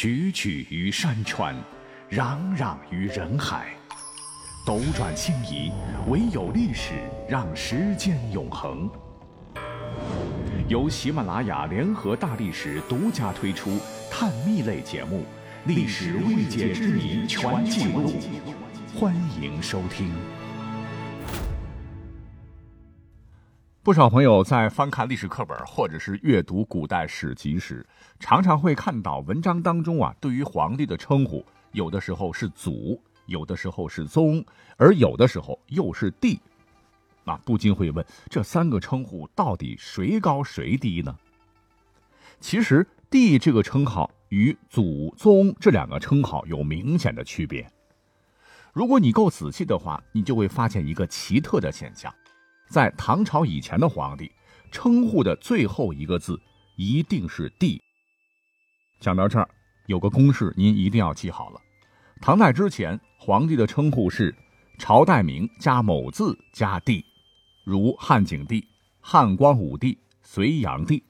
踽踽于山川，攘攘于人海，斗转星移，唯有历史让时间永恒。由喜马拉雅联合大历史独家推出探秘类节目《历史未解之谜全记录》，欢迎收听。不少朋友在翻看历史课本或者是阅读古代史籍时，常常会看到文章当中啊，对于皇帝的称呼，有的时候是祖，有的时候是宗，而有的时候又是帝。啊，不禁会问，这三个称呼到底谁高谁低呢？其实，帝这个称号与祖宗这两个称号有明显的区别。如果你够仔细的话，你就会发现一个奇特的现象。在唐朝以前的皇帝，称呼的最后一个字一定是“帝”。讲到这儿，有个公式您一定要记好了：唐代之前，皇帝的称呼是朝代名加某字加“帝”，如汉景帝、汉光武帝、隋炀帝；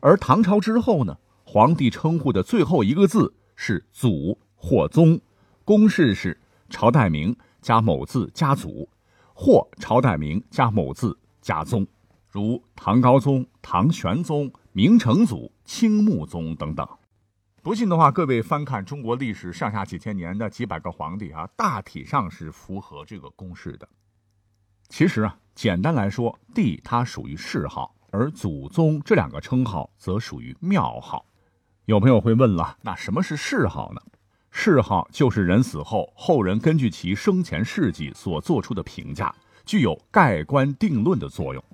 而唐朝之后呢，皇帝称呼的最后一个字是“祖”或“宗”，公式是朝代名加某字加“祖”。或朝代名加某字加宗，如唐高宗、唐玄宗、明成祖、清穆宗等等。不信的话，各位翻看中国历史上下几千年的几百个皇帝啊，大体上是符合这个公式的。其实啊，简单来说，帝它属于谥号，而祖宗这两个称号则属于庙号。有朋友会问了，那什么是谥号呢？谥号就是人死后，后人根据其生前事迹所做出的评价，具有盖棺定论的作用。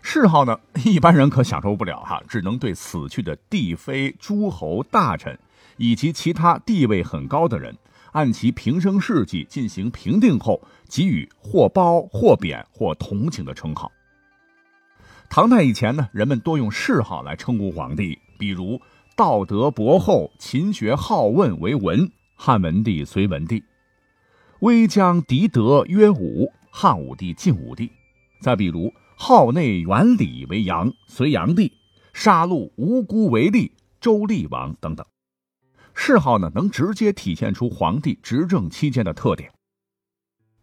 谥号呢，一般人可享受不了哈，只能对死去的帝妃、诸侯、大臣以及其他地位很高的人，按其平生事迹进行评定后，给予或褒、或贬、或同情的称号。唐代以前呢，人们多用谥号来称呼皇帝，比如。道德博厚，勤学好问为文，汉文帝、隋文帝；威将敌德曰武，汉武帝、晋武帝。再比如号内元礼为杨，隋炀帝；杀戮无辜为厉，周厉王等等。谥号呢，能直接体现出皇帝执政期间的特点。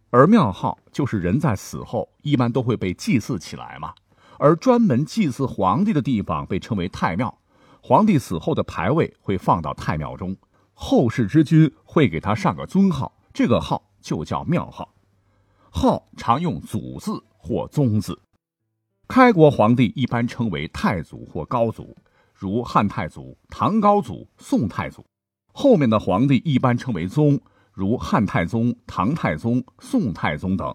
而庙号就是人在死后，一般都会被祭祀起来嘛，而专门祭祀皇帝的地方被称为太庙。皇帝死后的牌位会放到太庙中，后世之君会给他上个尊号，这个号就叫庙号。号常用祖字或宗字。开国皇帝一般称为太祖或高祖，如汉太祖、唐高祖、宋太祖。后面的皇帝一般称为宗，如汉太宗、唐太宗、宋太宗等。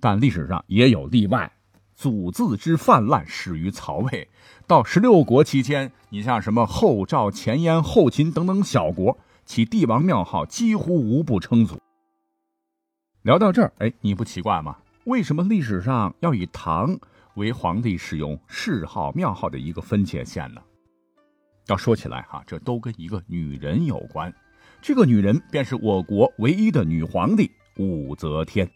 但历史上也有例外。祖字之泛滥始于曹魏，到十六国期间，你像什么后赵、前燕、后秦等等小国，其帝王庙号几乎无不称祖。聊到这儿，哎，你不奇怪吗？为什么历史上要以唐为皇帝使用谥号、庙号的一个分界线呢？要说起来哈，这都跟一个女人有关。这个女人便是我国唯一的女皇帝武则天。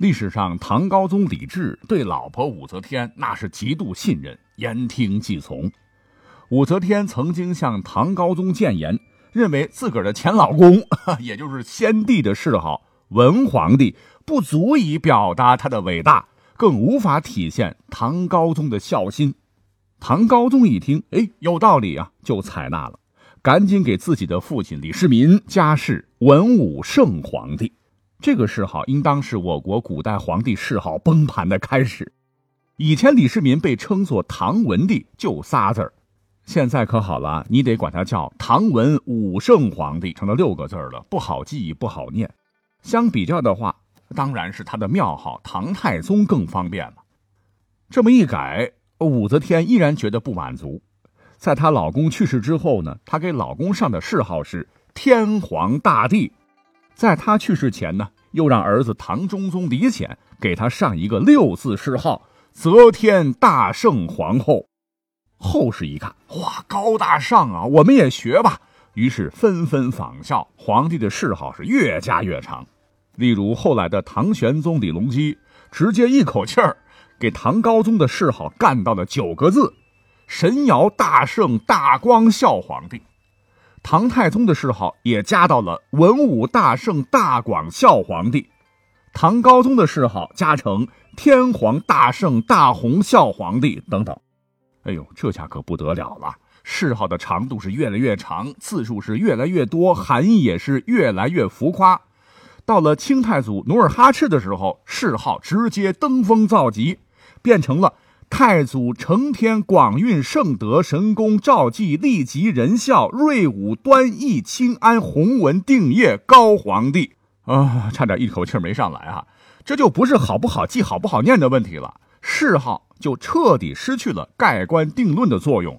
历史上，唐高宗李治对老婆武则天那是极度信任，言听计从。武则天曾经向唐高宗谏言，认为自个儿的前老公，也就是先帝的谥号文皇帝，不足以表达他的伟大，更无法体现唐高宗的孝心。唐高宗一听，哎，有道理啊，就采纳了，赶紧给自己的父亲李世民加谥文武圣皇帝。这个谥号应当是我国古代皇帝谥号崩盘的开始。以前李世民被称作唐文帝，就仨字儿，现在可好了，你得管他叫唐文武圣皇帝，成了六个字了，不好记，不好念。相比较的话，当然是他的庙号唐太宗更方便了。这么一改，武则天依然觉得不满足。在她老公去世之后呢，她给老公上的谥号是天皇大帝。在他去世前呢，又让儿子唐中宗李显给他上一个六字谥号“则天大圣皇后”。后世一看，哇，高大上啊，我们也学吧。于是纷纷仿效，皇帝的谥号是越加越长。例如后来的唐玄宗李隆基，直接一口气儿给唐高宗的谥号干到了九个字：“神尧大圣大光孝皇帝。”唐太宗的谥号也加到了文武大圣大广孝皇帝，唐高宗的谥号加成天皇大圣大洪孝皇帝等等。哎呦，这下可不得了了！谥号的长度是越来越长，字数是越来越多，含义也是越来越浮夸。到了清太祖努尔哈赤的时候，谥号直接登峰造极，变成了。太祖承天广运圣德神功赵济利吉仁孝瑞武端义清安弘文定业高皇帝啊，差点一口气没上来啊！这就不是好不好记、好不好念的问题了，谥号就彻底失去了盖棺定论的作用。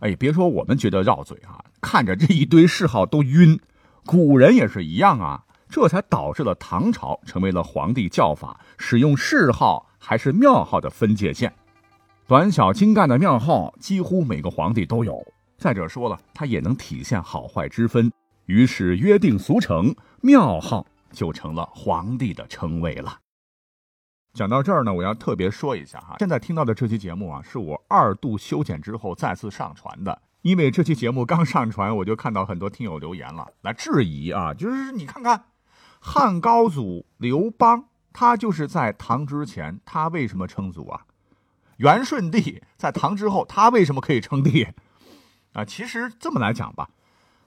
哎，别说我们觉得绕嘴啊，看着这一堆谥号都晕，古人也是一样啊，这才导致了唐朝成为了皇帝叫法使用谥号还是庙号的分界线。短小精干的庙号，几乎每个皇帝都有。再者说了，它也能体现好坏之分。于是约定俗成，庙号就成了皇帝的称谓了。讲到这儿呢，我要特别说一下哈，现在听到的这期节目啊，是我二度修剪之后再次上传的。因为这期节目刚上传，我就看到很多听友留言了，来质疑啊，就是你看看，汉高祖刘邦，他就是在唐之前，他为什么称祖啊？元顺帝在唐之后，他为什么可以称帝？啊，其实这么来讲吧，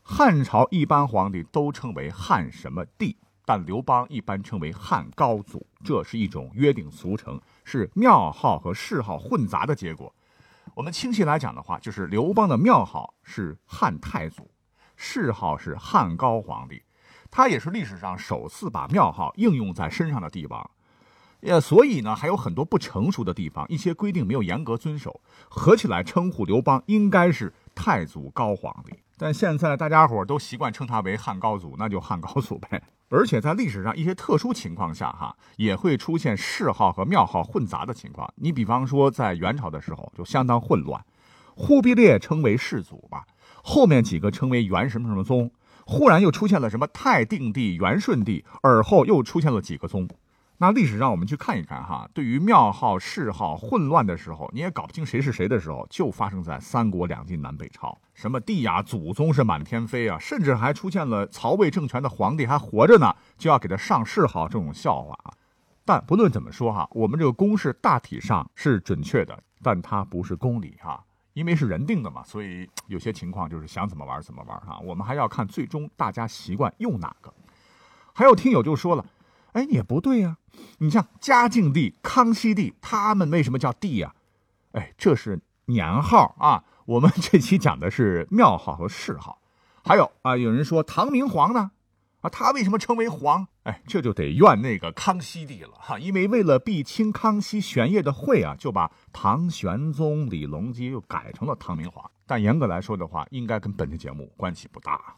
汉朝一般皇帝都称为汉什么帝，但刘邦一般称为汉高祖，这是一种约定俗成，是庙号和谥号混杂的结果。我们清晰来讲的话，就是刘邦的庙号是汉太祖，谥号是汉高皇帝，他也是历史上首次把庙号应用在身上的帝王。呃，所以呢，还有很多不成熟的地方，一些规定没有严格遵守，合起来称呼刘邦应该是太祖高皇帝。但现在大家伙都习惯称他为汉高祖，那就汉高祖呗。而且在历史上一些特殊情况下，哈，也会出现谥号和庙号混杂的情况。你比方说，在元朝的时候就相当混乱，忽必烈称为世祖吧，后面几个称为元什么什么宗，忽然又出现了什么太定帝、元顺帝，而后又出现了几个宗。那历史上我们去看一看哈，对于庙号、谥号混乱的时候，你也搞不清谁是谁的时候，就发生在三国两晋南北朝。什么帝呀、祖宗是满天飞啊，甚至还出现了曹魏政权的皇帝还活着呢，就要给他上谥号这种笑话啊。但不论怎么说哈，我们这个公式大体上是准确的，但它不是公理哈，因为是人定的嘛，所以有些情况就是想怎么玩怎么玩哈。我们还要看最终大家习惯用哪个。还有听友就说了。哎，也不对呀！你像嘉靖帝、康熙帝，他们为什么叫帝呀？哎，这是年号啊。我们这期讲的是庙号和谥号。还有啊，有人说唐明皇呢，啊，他为什么称为皇？哎，这就得怨那个康熙帝了哈。因为为了避清康熙玄烨的讳啊，就把唐玄宗李隆基又改成了唐明皇。但严格来说的话，应该跟本期节目关系不大。